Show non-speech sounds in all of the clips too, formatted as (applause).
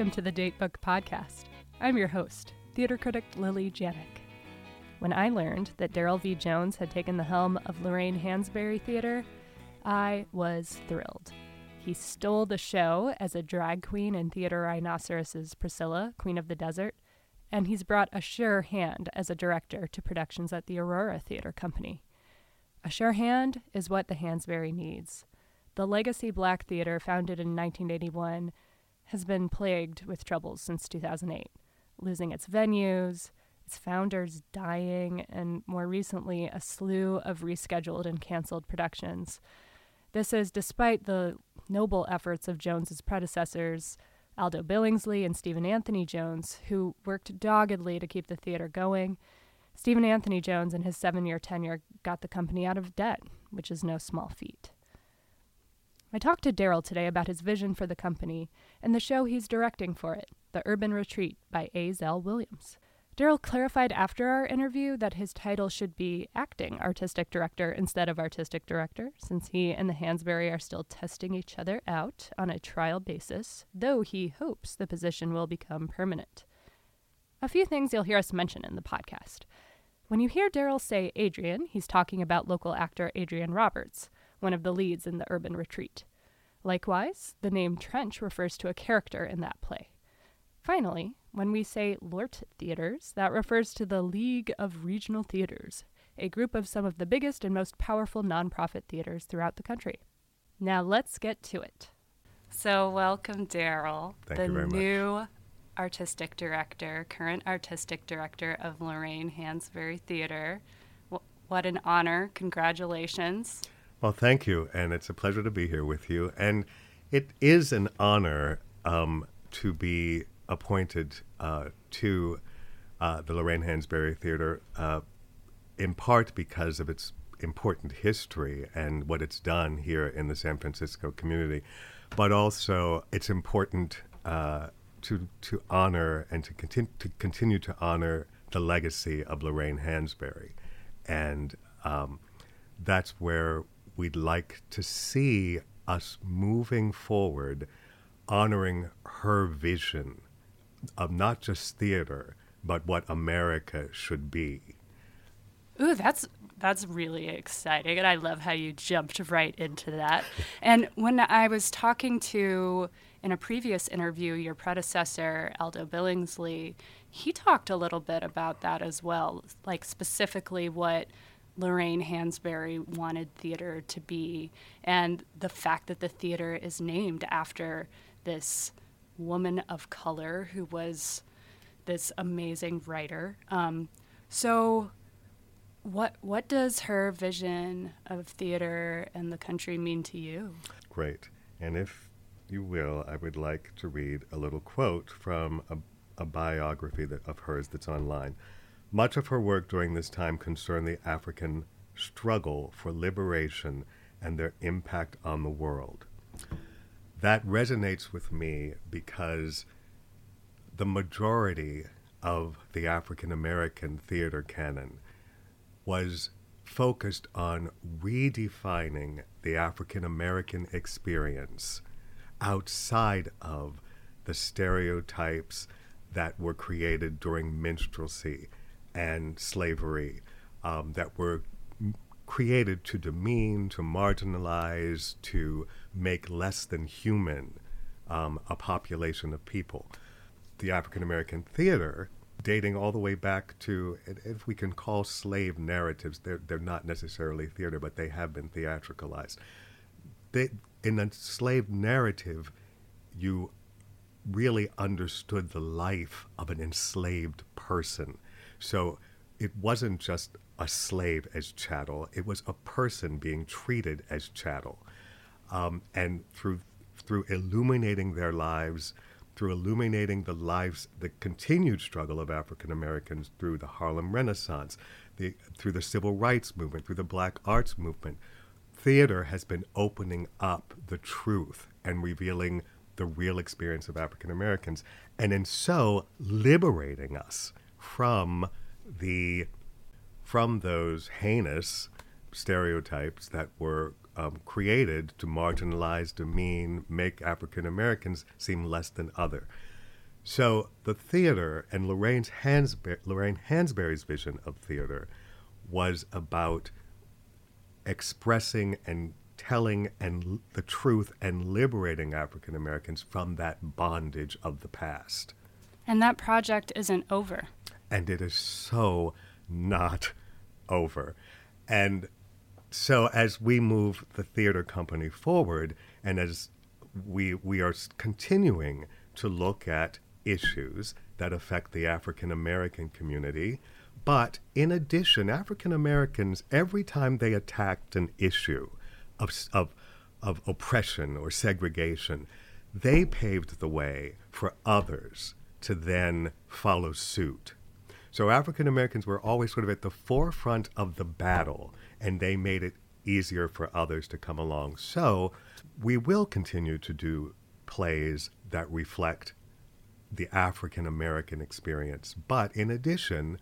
welcome to the Datebook Podcast. I'm your host, theater critic Lily Janiak. When I learned that Daryl V. Jones had taken the helm of Lorraine Hansberry Theater, I was thrilled. He stole the show as a drag queen in Theater Rhinoceros's Priscilla, Queen of the Desert, and he's brought a sure hand as a director to productions at the Aurora Theater Company. A sure hand is what the Hansberry needs. The Legacy Black Theater, founded in 1981, has been plagued with troubles since 2008, losing its venues, its founders dying, and more recently, a slew of rescheduled and canceled productions. This is despite the noble efforts of Jones's predecessors, Aldo Billingslea and Stephen Anthony Jones, who worked doggedly to keep the theater going. Stephen Anthony Jones, in his seven year tenure, got the company out of debt, which is no small feat. I talked to Daryl today about his vision for the company and the show he's directing for it, The Urban Retreat by A. Zell Williams. Daryl clarified after our interview that his title should be acting artistic director instead of artistic director, since he and the Hansberry are still testing each other out on a trial basis, though he hopes the position will become permanent. A few things you'll hear us mention in the podcast. When you hear Daryl say Adrian, he's talking about local actor Adrian Roberts one of the leads in the urban retreat. Likewise, the name Trench refers to a character in that play. Finally, when we say LORT Theaters, that refers to the League of Regional Theaters, a group of some of the biggest and most powerful nonprofit theaters throughout the country. Now let's get to it. So, welcome, Daryl, Thank the you very much. new artistic director, current artistic director of Lorraine Hansberry Theater. Wh- What an honor. Congratulations. Well, thank you, and it's a pleasure to be here with you. And it is an honor um, to be appointed uh, to uh, the Lorraine Hansberry Theater, uh, in part because of its important history and what it's done here in the San Francisco community, but also it's important uh, to to honor and to continue to continue to honor the legacy of Lorraine Hansberry, and um, that's where we'd like to see us moving forward, honoring her vision of not just theater, but what America should be. Ooh, that's that's really exciting, and I love how you jumped right into that. (laughs) and when I was talking to in a previous interview your predecessor Aldo Billingslea, he talked a little bit about that as well, like specifically what Lorraine Hansberry wanted theater to be, and the fact that the theater is named after this woman of color who was this amazing writer. Um, so what what does her vision of theater and the country mean to you? Great. And if you will, I would like to read a little quote from a, a biography that, of hers that's online. Much of her work during this time concerned the African struggle for liberation and their impact on the world. That resonates with me because the majority of the African American theater canon was focused on redefining the African American experience outside of the stereotypes that were created during minstrelsy and slavery um, that were created to demean, to marginalize, to make less than human um, a population of people. The African American theater, dating all the way back to, if we can call slave narratives, they're, they're not necessarily theater, but they have been theatricalized. They, in a slave narrative, you really understood the life of an enslaved person. So it wasn't just a slave as chattel, it was a person being treated as chattel. Um, and through, through illuminating their lives, through illuminating the lives, the continued struggle of African Americans through the Harlem Renaissance, the, through the civil rights movement, through the black arts movement, theater has been opening up the truth and revealing the real experience of African Americans, and in so liberating us from the from those heinous stereotypes that were um, created to marginalize, demean, make African Americans seem less than other. So the theater and Lorraine's Lorraine Hansberry's vision of theater was about expressing and telling and the truth and liberating African Americans from that bondage of the past. And that project isn't over. And it is so not over. And so as we move the theater company forward and as we we are continuing to look at issues that affect the African American community, but in addition, African Americans every time they attacked an issue of of of oppression or segregation, they paved the way for others to then follow suit. So African Americans were always sort of at the forefront of the battle, and they made it easier for others to come along. So we will continue to do plays that reflect the African American experience. But in addition,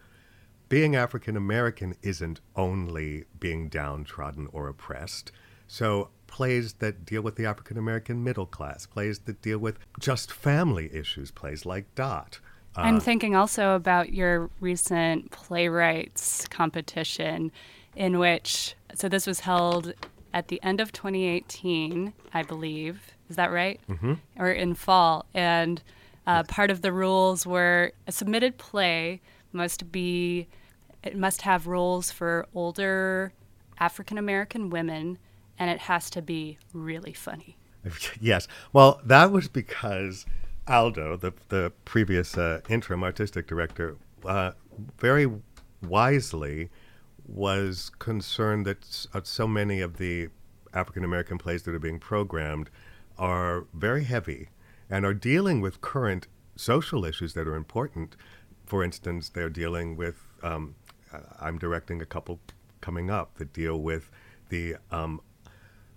being African American isn't only being downtrodden or oppressed. So, plays that deal with the African American middle class, plays that deal with just family issues, plays like Dot. Uh, I'm thinking also about your recent playwrights competition, in which, so this was held at the end of 2018, I believe. Is that right? Mm-hmm. Or in fall. And uh, part of the rules were a submitted play must be, it must have roles for older African American women, and it has to be really funny. (laughs) yes. Well, that was because Aldo, the, the previous uh, interim artistic director, uh, very wisely was concerned that uh, so many of the African American plays that are being programmed are very heavy and are dealing with current social issues that are important. For instance, they're dealing with, um, uh, I'm directing a couple coming up that deal with the um,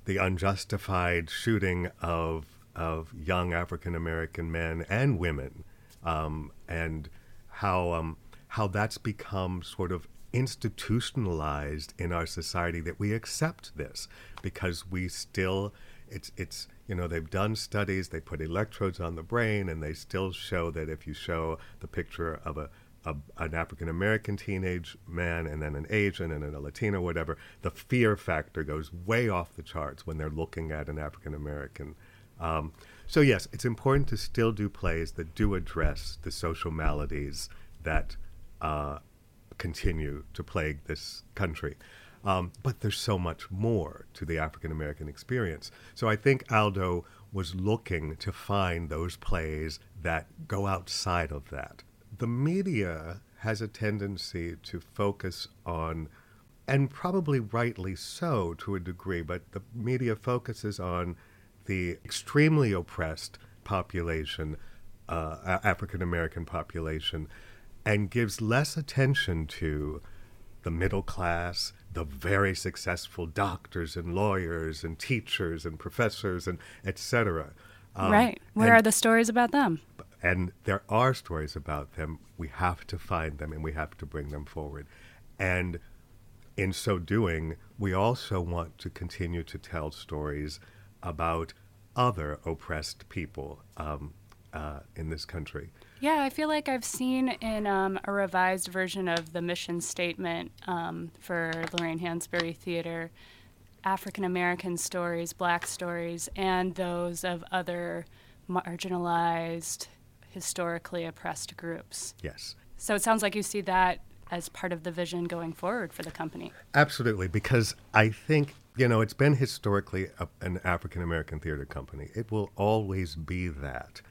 the unjustified shooting of of young African American men and women, um, and how um, how that's become sort of institutionalized in our society that we accept this because we still it's it's you know they've done studies they put electrodes on the brain and they still show that if you show the picture of a, a an African American teenage man and then an Asian and then a Latino whatever the fear factor goes way off the charts when they're looking at an African American um, so yes it's important to still do plays that do address the social maladies that uh, continue to plague this country. Um, but there's so much more to the African American experience. So I think Aldo was looking to find those plays that go outside of that. The media has a tendency to focus on, and probably rightly so to a degree, but the media focuses on the extremely oppressed population, uh, African American population, and gives less attention to the middle class, the very successful doctors and lawyers and teachers and professors and etc. Um, right. Where and- are the stories about them? and there are stories about them. We have to find them and we have to bring them forward. And in so doing, we also want to continue to tell stories about other oppressed people um, uh, in this country. Yeah, I feel like I've seen in um, a revised version of the mission statement um, for Lorraine Hansberry Theater African American stories, black stories, and those of other marginalized, historically oppressed groups. Yes. So it sounds like you see that as part of the vision going forward for the company. Absolutely, because I think, you know, it's been historically a, an African American theater company. It will always be that.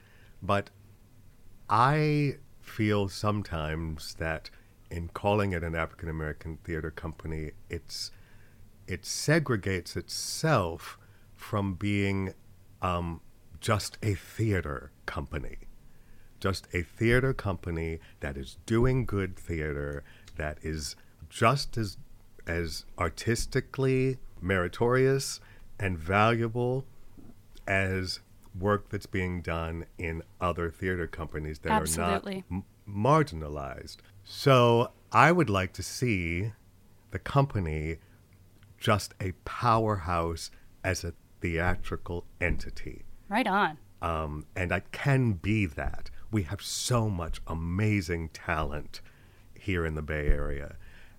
But I feel sometimes that in calling it an African American theater company, it's it segregates itself from being um, just a theater company just a theater company that is doing good theater that is just as as artistically meritorious and valuable as work that's being done in other theater companies that Absolutely. are not m- marginalized. So I would like to see the company just a powerhouse as a theatrical entity Right on. um, and I can be that we have so much amazing talent here in the Bay Area.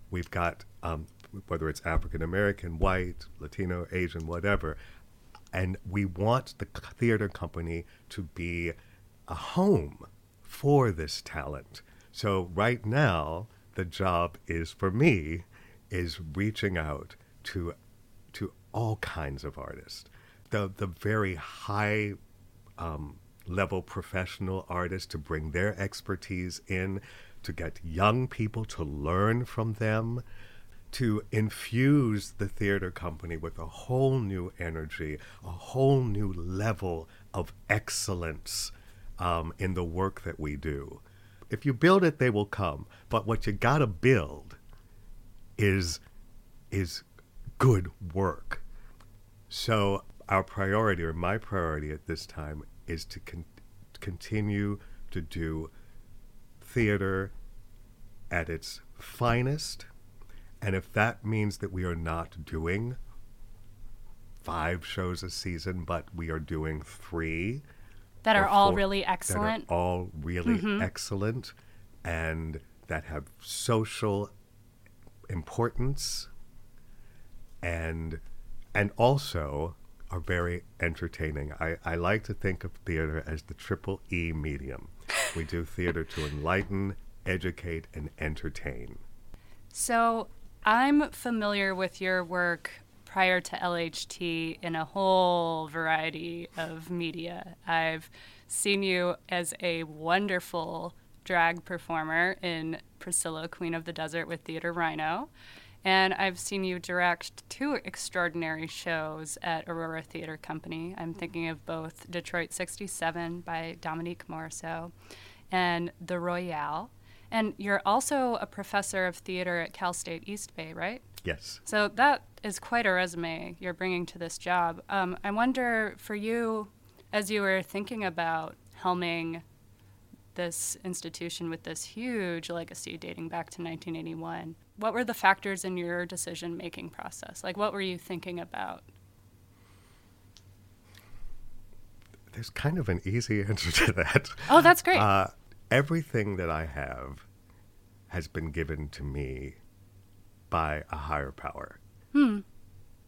We've got um, whether it's African American, white, Latino, Asian, whatever, and we want the theater company to be a home for this talent. So right now, the job is for me is reaching out to to all kinds of artists, the the very high um, level professional artists to bring their expertise in, to get young people to learn from them, to infuse the theater company with a whole new energy, a whole new level of excellence um, in the work that we do. If you build it, they will come. But what you gotta build is is good work. So our priority, or my priority at this time, is to con- continue to do theater at its finest. And if that means that we are not doing five shows a season, but we are doing three that are all four really excellent. That are all really mm-hmm. excellent and that have social importance and and also are very entertaining. I, I like to think of theater as the triple E medium. We do theater to enlighten, educate, and entertain. So I'm familiar with your work prior to LHT in a whole variety of media. I've seen you as a wonderful drag performer in Priscilla, Queen of the Desert with Theater Rhino. And I've seen you direct two extraordinary shows at Aurora Theater Company. I'm thinking of both Detroit 67 by Dominique Morisseau and The Royale. And you're also a professor of theater at Cal State East Bay, right? Yes. So that is quite a resume you're bringing to this job. Um, I wonder for you, as you were thinking about helming this institution with this huge legacy dating back to 1981, what were the factors in your decision making process? Like, what were you thinking about? There's kind of an easy (laughs) answer to that. Oh, that's great. Uh, everything that I have has been given to me by a higher power. Hmm.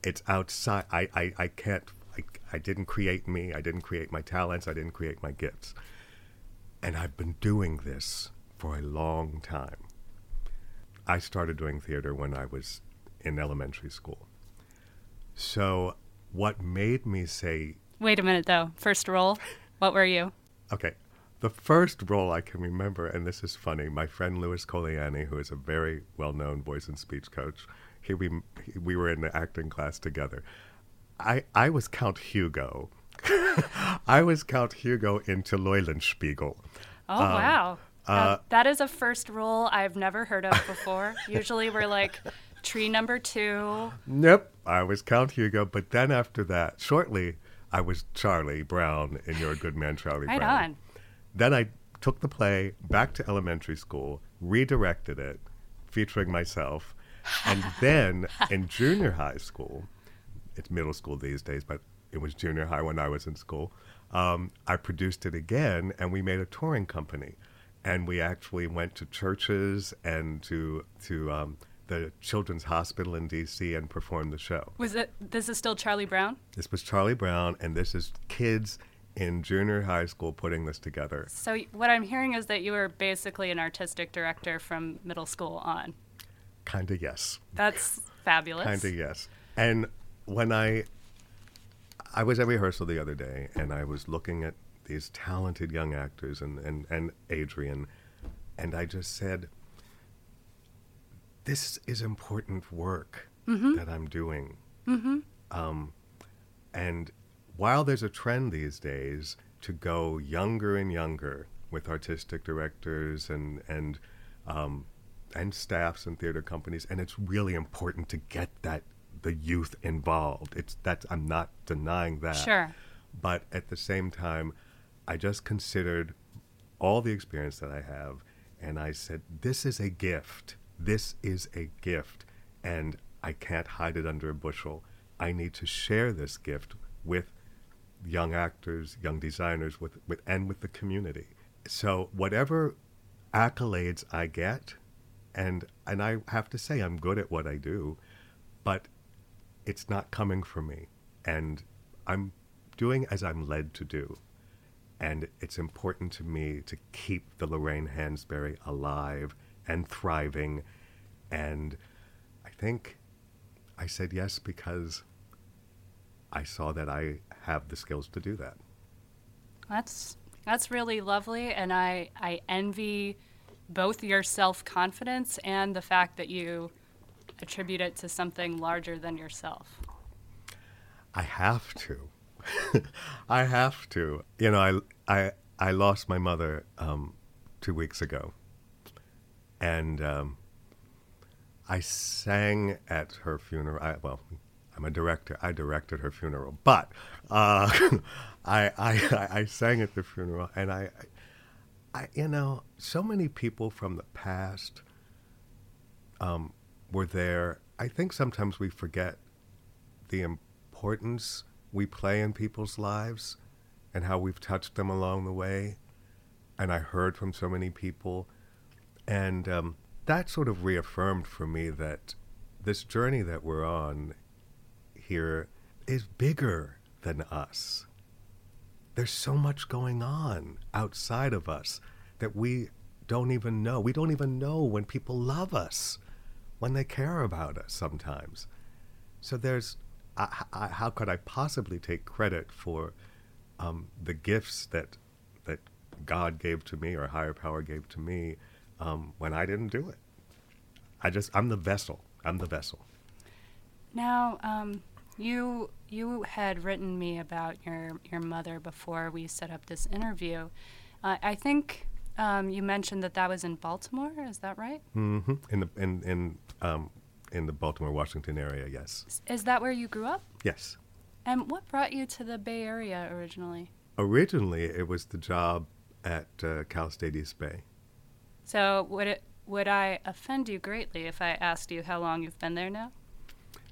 It's outside. I, I, I can't. I, I didn't create me. I didn't create my talents. I didn't create my gifts. And I've been doing this for a long time. I started doing theater when I was in elementary school. So, what made me say, Wait a minute, though. First role, what were you? okay, the first role I can remember, and this is funny, my friend Louis Coliani, who is a very well known voice and speech coach, he, we, he, we were in the acting class together. I, I was Count Hugo. (laughs) I was Count Hugo in Till Eulenspiegel. Oh, um, wow. Now, uh, that is a first role I've never heard of before. (laughs) Usually we're like tree number two. Nope, I was Count Hugo, but then after that, shortly, I was Charlie Brown in Your Good Man, Charlie Right Brown. Right on. Then I took the play back to elementary school, redirected it, featuring myself, and (laughs) then in junior high school, it's middle school these days, but it was junior high when I was in school. Um, I produced it again, and we made a touring company, and we actually went to churches and to to um, the Children's Hospital in D.C. and performed the show. Was it? This is still Charlie Brown. This was Charlie Brown, and this is kids in junior high school putting this together. So what I'm hearing is that you were basically an artistic director from middle school on. Kinda yes. That's fabulous. Kinda yes. And when I I was at rehearsal the other day and I was looking at these talented young actors and, and, and Adrian and I just said this is important work that I'm doing. Um, and while there's a trend these days to go younger and younger with artistic directors and and um, and staffs and theater companies, and it's really important to get that the youth involved. It's that I'm not denying that. Sure. But at the same time, I just considered all the experience that I have, and I said, this is a gift. This is a gift, and I can't hide it under a bushel. I need to share this gift with young actors, young designers, with, with and with the community. so whatever accolades I get, and and I have to say I'm good at what I do, but it's not coming from me, and I'm doing as I'm led to do, and it's important to me to keep the Lorraine Hansberry alive and thriving, and I think I said yes because I saw that I have the skills to do that. That's that's really lovely, and I I envy both your self confidence and the fact that you attribute it to something larger than yourself. I have to. (laughs) I have to. You know, I I I lost my mother um, two weeks ago, and um, I sang at her funeral. I, well, I'm a director. I directed her funeral, but uh, (laughs) I, I I sang at the funeral, and I, I you know, so many people from the past um, were there. I think sometimes we forget the importance we play in people's lives and how we've touched them along the way. And I heard from so many people, and um, that sort of reaffirmed for me that this journey that we're on here is bigger than us. There's so much going on outside of us that we don't even know. We don't even know when people love us, when they care about us sometimes. So there's, I, I, how could I possibly take credit for um, the gifts that that God gave to me or higher power gave to me um, when I didn't do it? I just, I'm the vessel. I'm the vessel. Now, um, you you had written me about your your mother before we set up this interview. Uh, I think um, you mentioned that that was in Baltimore. Is that right? Mm-hmm. In the in in um, in the Baltimore Washington area, yes. Is, that where you grew up? Yes. And what brought you to the Bay Area originally? Originally, it was the job at uh, Cal State East Bay. So would it would I offend you greatly if I asked you how long you've been there now?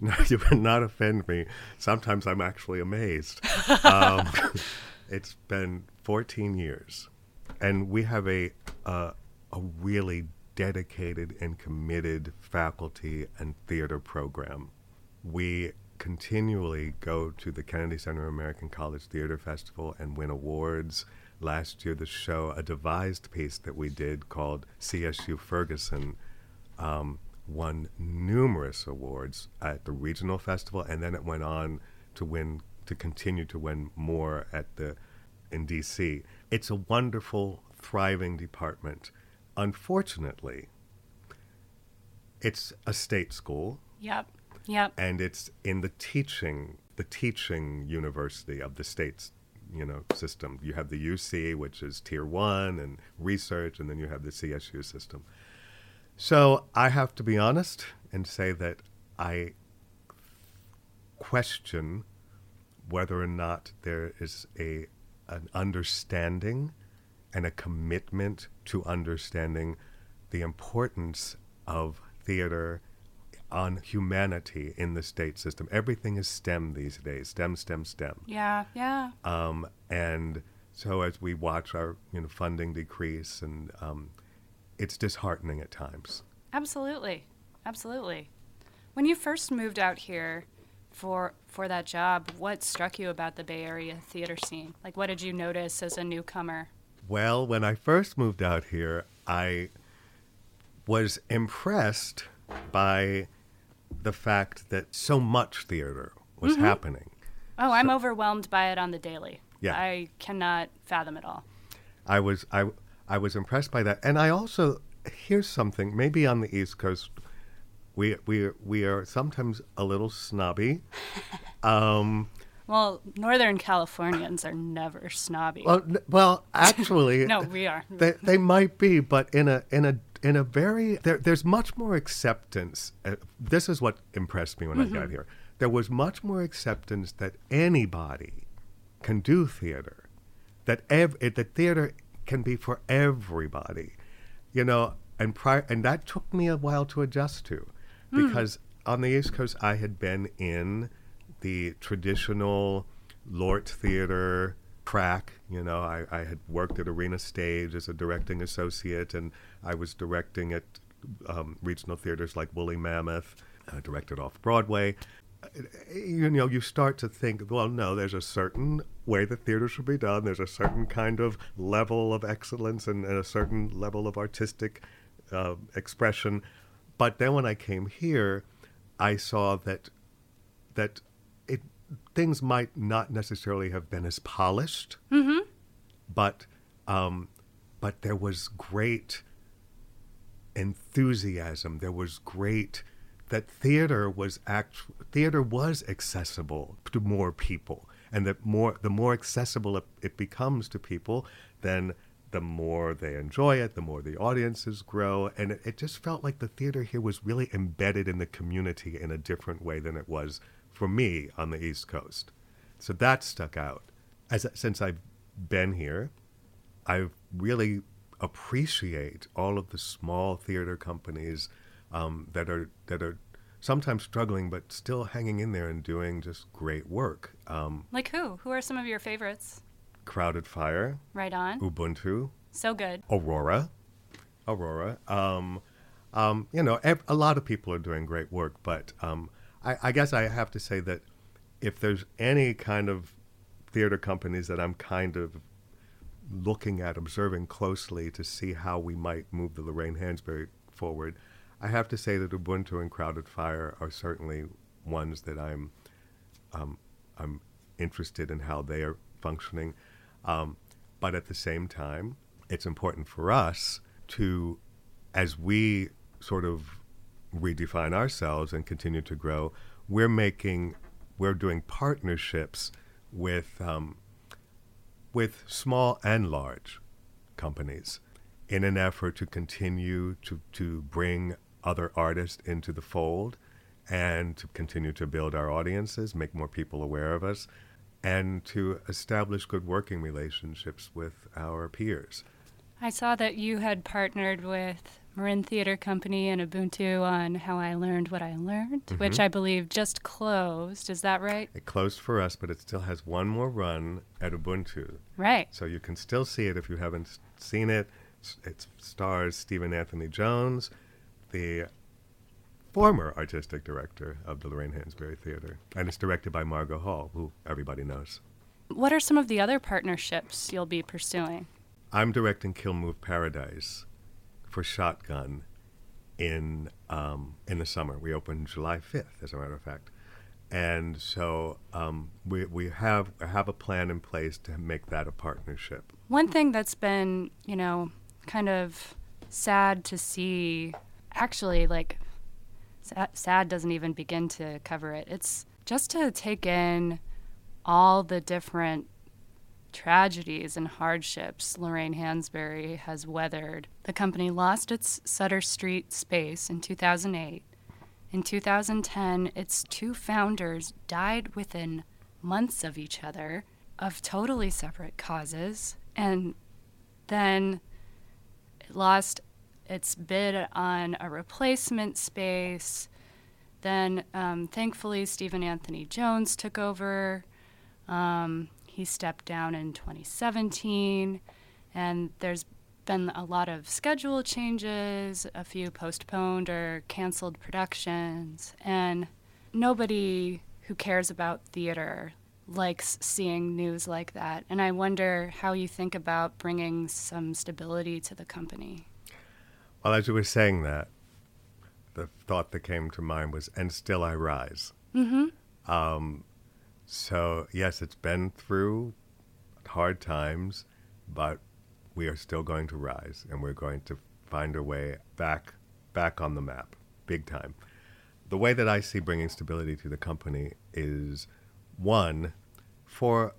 No, (laughs) you would not offend me. Sometimes I'm actually amazed. um, (laughs) it's been 14 years, and we have a uh, a really dedicated and committed faculty and theater program. We continually go to the Kennedy Center American College Theater Festival and win awards. Last year, the show, a devised piece that we did called CSU Ferguson, um, won numerous awards at the regional festival, and then it went on to win to continue to win more at the in DC. It's a wonderful, thriving department. Unfortunately, it's a state school. Yep. Yep. And it's in the teaching the teaching university of the state's you know system. You have the UC, which is tier one and research, and then you have the CSU system. So I have to be honest and say that I question whether or not there is a an understanding and a commitment to understanding the importance of theater on humanity in the state system. Everything is STEM these days. STEM, STEM, STEM. Yeah, yeah. Um, and so as we watch our you know funding decrease, and um, it's disheartening at times. Absolutely, absolutely. When you first moved out here for for that job, what struck you about the Bay Area theater scene? Like, what did you notice as a newcomer? Well, when I first moved out here, I was impressed by the fact that so much theater was Mm-hmm. happening. Oh, I'm overwhelmed by it on the daily. Yeah. I cannot fathom it all. I was I I was impressed by that, and I also here's something. Maybe on the East Coast, we we we are sometimes a little snobby. (laughs) Um, Well, Northern Californians are never snobby. well, n- well, actually, (laughs) no, we are. they they might be, but in a in a in a very there, there's much more acceptance. Uh, this is what impressed me when I got here. There was much more acceptance that anybody can do theater, that ev- that theater can be for everybody, you know. And prior, and that took me a while to adjust to, because on the East Coast I had been in the traditional LORT Theater crack. You know, I, I had worked at Arena Stage as a directing associate, and I was directing at um, regional theaters like Woolly Mammoth, uh, directed off Broadway. Uh, You know, you start to think, well, no, there's a certain way that theater should be done. There's a certain kind of level of excellence and, and a certain level of artistic uh, expression. But then when I came here, I saw that that it things might not necessarily have been as polished, but um, but there was great enthusiasm. There was great that theater was act theater was accessible to more people, and that more the more accessible it, it becomes to people, then the more they enjoy it, the more the audiences grow, and it, it just felt like the theater here was really embedded in the community in a different way than it was for me on the East Coast. So that stuck out. As since I've been here, I really appreciate all of the small theater companies um, that are that are sometimes struggling but still hanging in there and doing just great work. Um, Like who? Who are some of your favorites? Crowded Fire, Right on. Ubuntu, So good. Aurora, Aurora. Um, um, you know, ev- a lot of people are doing great work, but um, I, I guess I have to say that if there's any kind of theater companies that I'm kind of looking at, observing closely to see how we might move the Lorraine Hansberry forward, I have to say that Ubuntu and Crowded Fire are certainly ones that I'm um, I'm interested in how they are functioning. Um, but at the same time, it's important for us to, as we sort of redefine ourselves and continue to grow, we're making, we're doing partnerships with um, with small and large companies in an effort to continue to, to bring other artists into the fold and to continue to build our audiences, make more people aware of us, and to establish good working relationships with our peers. I saw that you had partnered with Marin Theater Company and Ubuntu on How I Learned What I Learned, mm-hmm. which I believe just closed. Is that right? It closed for us, but it still has one more run at Ubuntu. Right. So you can still see it if you haven't seen it. It stars Stephen Anthony Jones, the former artistic director of the Lorraine Hansberry Theater. And it's directed by Margot Hall, who everybody knows. What are some of the other partnerships you'll be pursuing? I'm directing Kill Move Paradise for Shotgun in um, in the summer. We open July 5th, as a matter of fact. And so um, we, we have have a plan in place to make that a partnership. One thing that's been, you know, kind of sad to see, actually, like, sad, doesn't even begin to cover it. It's just to take in all the different tragedies and hardships Lorraine Hansberry has weathered. The company lost its Sutter Street space in 2008. In 2010, its two founders died within months of each other of totally separate causes. And then it lost its bid on a replacement space. Then, um, thankfully, Stephen Anthony Jones took over. Um, he stepped down in 2017, and there's been a lot of schedule changes, a few postponed or canceled productions, and nobody who cares about theater likes seeing news like that. And I wonder how you think about bringing some stability to the company. Well, as you were saying that, the thought that came to mind was, and still I rise. Mm-hmm. Um, so, yes, it's been through hard times, but we are still going to rise and we're going to find a way back, back on the map, big time. The way that I see bringing stability to the company is one, for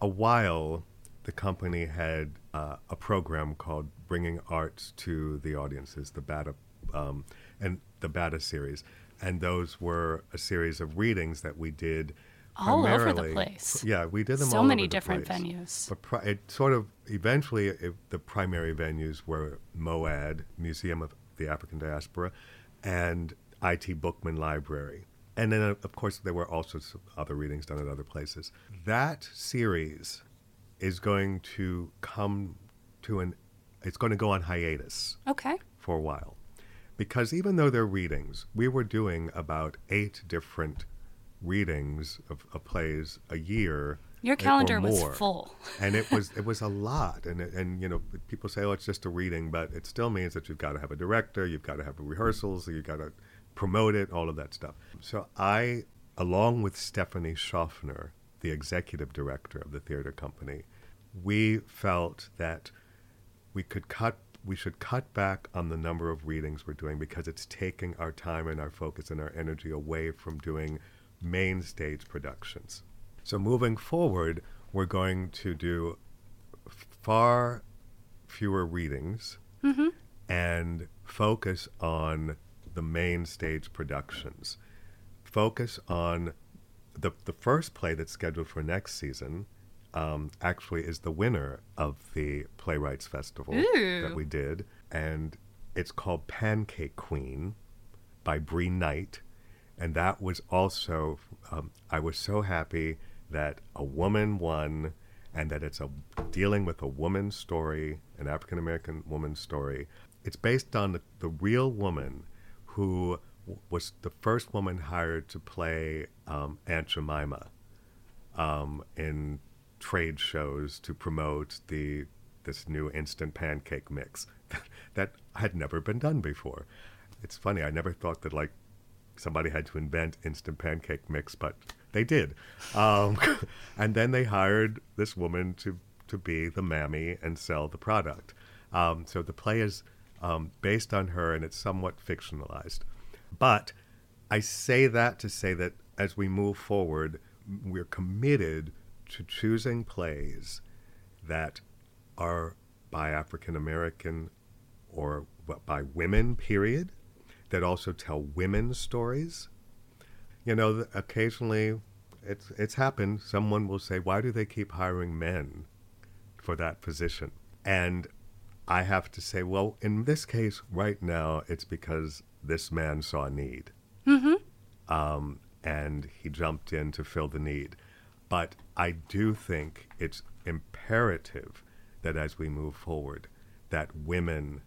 a while, the company had uh, a program called Bringing Arts to the Audiences, the BATA, um, and the BATA series, and those were a series of readings that we did All over the place. Yeah, we did them So all many over the different place. venues. But pri- it sort of eventually it, the primary venues were MOAD, Museum of the African Diaspora, and IT Bookman Library. And then, of course, there were also other readings done at other places. That series is going to come to an, it's going to go on hiatus Okay. for a while. Because even though they're readings, we were doing about eight different readings of, of plays a year. Your calendar was full. (laughs) and it was it was a lot and and you know people say oh it's just a reading but it still means that you've got to have a director you've got to have rehearsals you've got to promote it all of that stuff so i along with stephanie schaffner the executive director of the theater company we felt that we could cut we should cut back on the number of readings we're doing because it's taking our time and our focus and our energy away from doing main stage productions. So moving forward, we're going to do far fewer readings mm-hmm. and focus on the main stage productions. Focus on the the first play that's scheduled for next season. Um, actually, is the winner of the Playwrights Festival that we did, and it's called Pancake Queen by Bree Knight, and that was also um, I was so happy that a woman won, and that it's a dealing with a woman's story, an African American woman's story. It's based on the, the real woman who w- was the first woman hired to play um, Aunt Jemima um, in trade shows to promote the this new instant pancake mix (laughs) that had never been done before. It's funny. I never thought that like somebody had to invent instant pancake mix, but they did. Um, (laughs) and then they hired this woman to to be the mammy and sell the product. Um, so the play is um, based on her, and it's somewhat fictionalized. But I say that to say that as we move forward, we're committed to choosing plays that are by African American or by women, period, that also tell women's stories. You know, occasionally it's, it's happened. Someone will say, Why do they keep hiring men for that position? And I have to say, Well, in this case, right now, it's because this man saw a need um, and he jumped in to fill the need. But I do think it's imperative that as we move forward, that women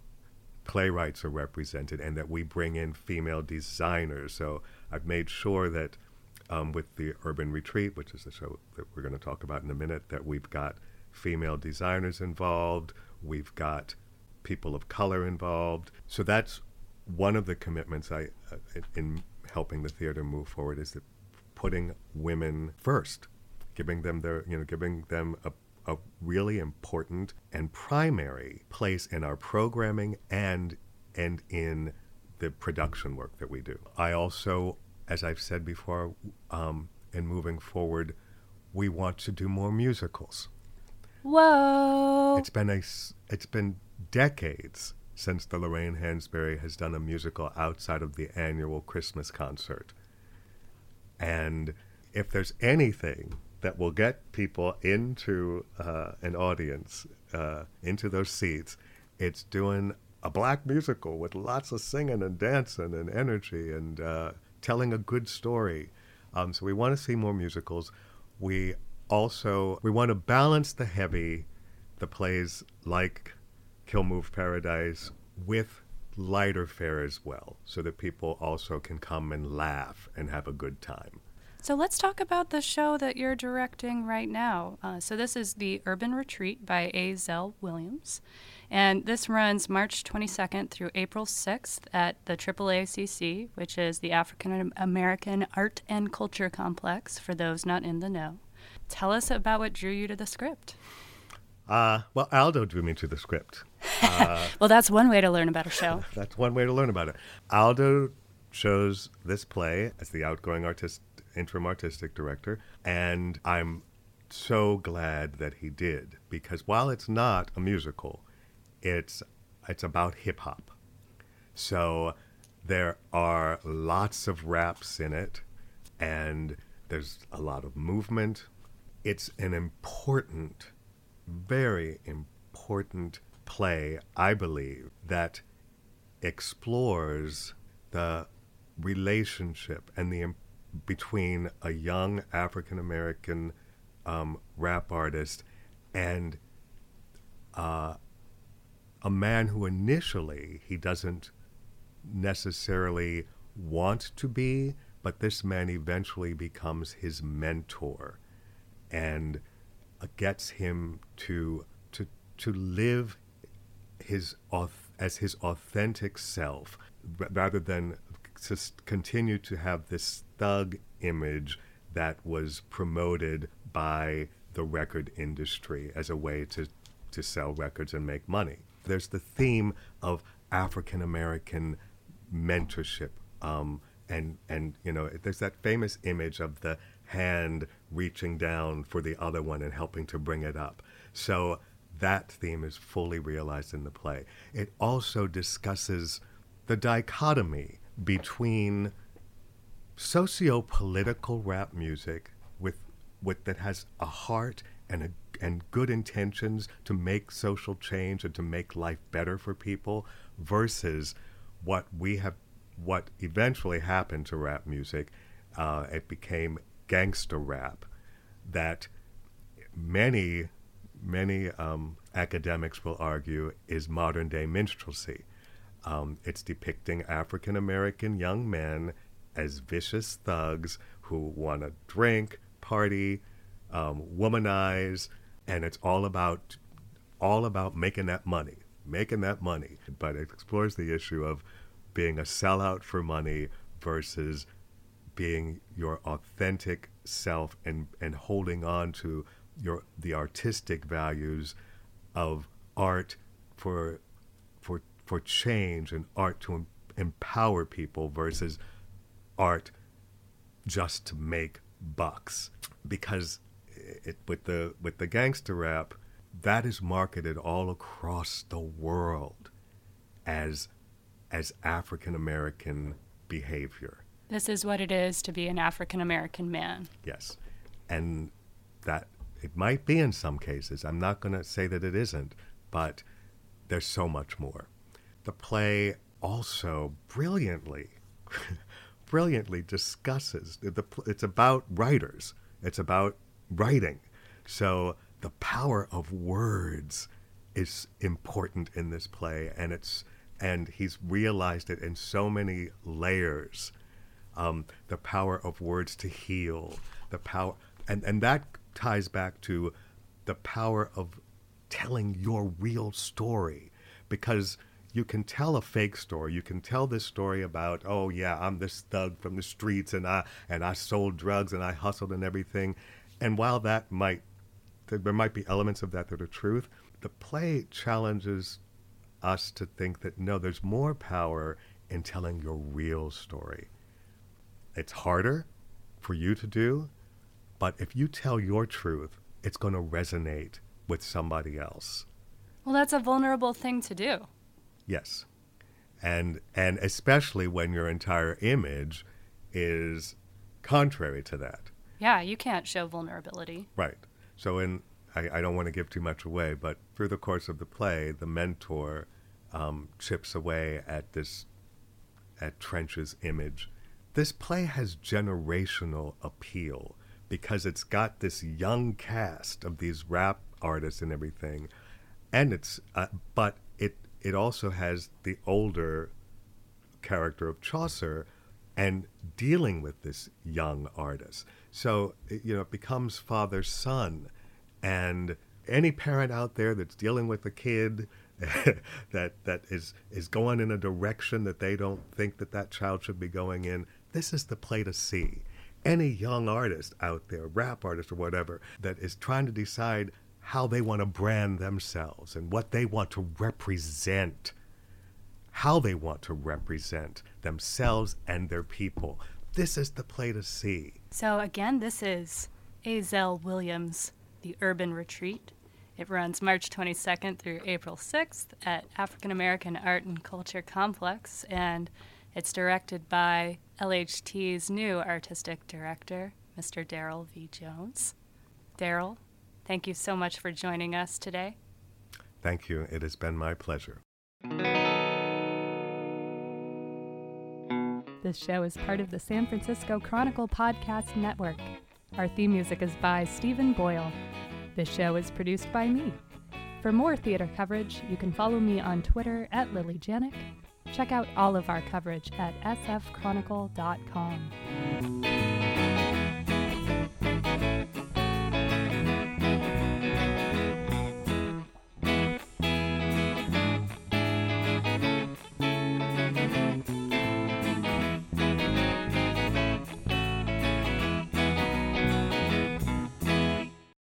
playwrights are represented and that we bring in female designers. So I've made sure that um, with the Urban Retreat, which is the show that we're going to talk about in a minute, that we've got female designers involved, we've got people of color involved. So that's one of the commitments I uh, in- in helping the theater move forward is that putting women first, giving them their you know giving them a a really important and primary place in our programming and and in the production work that we do. I also, as I've said before, um, in moving forward, we want to do more musicals. Whoa. It's been a it's been decades since the Lorraine Hansberry has done a musical outside of the annual Christmas concert. And if there's anything that will get people into uh, an audience, uh, into those seats, it's doing a black musical with lots of singing and dancing and energy and uh, telling a good story. Um, so we want to see more musicals. We also we want to balance the heavy, the plays like Kill Move Paradise with lighter fare as well, so that people also can come and laugh and have a good time. So let's talk about the show that you're directing right now. Uh, so this is the Urban Retreat by A. Zell Williams, and this runs March 22nd through April 6th at the AAACC, which is the African American Art and Culture Complex. For those not in the know, tell us about what drew you to the script. Uh, well, Aldo drew me to the script. (laughs) Well, that's one way to learn about a show. (laughs) That's one way to learn about it. Aldo chose this play as the outgoing artist, interim artistic director, and I'm so glad that he did because while it's not a musical, it's it's about hip hop. So there are lots of raps in it, and there's a lot of movement. It's an important, very important play, I believe, that explores the relationship and the between a young African American um, rap artist and uh, a man who initially he doesn't necessarily want to be, but this man eventually becomes his mentor and uh, gets him to to to live his as his authentic self rather than just continue to have this thug image that was promoted by the record industry as a way to, to sell records and make money. There's the theme of African American mentorship. Um, and, and, you know, there's that famous image of the hand reaching down for the other one and helping to bring it up. So that theme is fully realized in the play. It also discusses the dichotomy between socio-political rap music with, with that has a heart and a, and good intentions to make social change and to make life better for people versus what we have what eventually happened to rap music uh, it became gangster rap that many many um, academics will argue is modern day minstrelsy um, it's depicting African American young men as vicious thugs who want to drink, party, um, womanize, and it's all about all about making that money, making that money. But it explores the issue of being a sellout for money versus being your authentic self and, and holding on to your the artistic values of art for for change and art to em- empower people versus art just to make bucks because it, with the with the gangster rap that is marketed all across the world as as African American behavior. This is what it is to be an African American man. Yes. And that it might be in some cases. I'm not going to say that it isn't, but there's so much more. The play also brilliantly (laughs) brilliantly discusses the, it's about writers. It's about writing. So the power of words is important in this play, and it's and he's realized it in so many layers. Um, the power of words to heal, the power, and and that ties back to the power of telling your real story, because you can tell a fake story. You can tell this story about, oh yeah, I'm this thug from the streets and I and I sold drugs and I hustled and everything. And while that might there might be elements of that that are truth, the play challenges us to think that no, there's more power in telling your real story. It's harder for you to do, but if you tell your truth, it's going to resonate with somebody else. Well, that's a vulnerable thing to do. Yes. And and especially when your entire image is contrary to that. Yeah, you can't show vulnerability. Right. So in I, I don't want to give too much away, but through the course of the play, the mentor um, chips away at this at Trench's image. This play has generational appeal because it's got this young cast of these rap artists and everything, and it's uh, but it also has the older character of Chaucer and dealing with this young artist. So, you know, it becomes father son. And any parent out there that's dealing with a kid (laughs) that that is is going in a direction that they don't think that that child should be going in, this is the play to see. Any young artist out there, rap artist or whatever, that is trying to decide how they want to brand themselves and what they want to represent, how they want to represent themselves and their people. This is the play to see. So, again, this is Azell Williams' The Urban Retreat. It runs March 22nd through April 6th at African American Art and Culture Complex, and it's directed by LHT's new artistic director, Mr. Darryl V. Jones. Darryl, Thank you so much for joining us today. Thank you. It has been my pleasure. This show is part of the San Francisco Chronicle Podcast Network. Our theme music is by Stephen Boyle. This show is produced by me. For more theater coverage, you can follow me on Twitter at Lily Janiak. Check out all of our coverage at sfchronicle.com.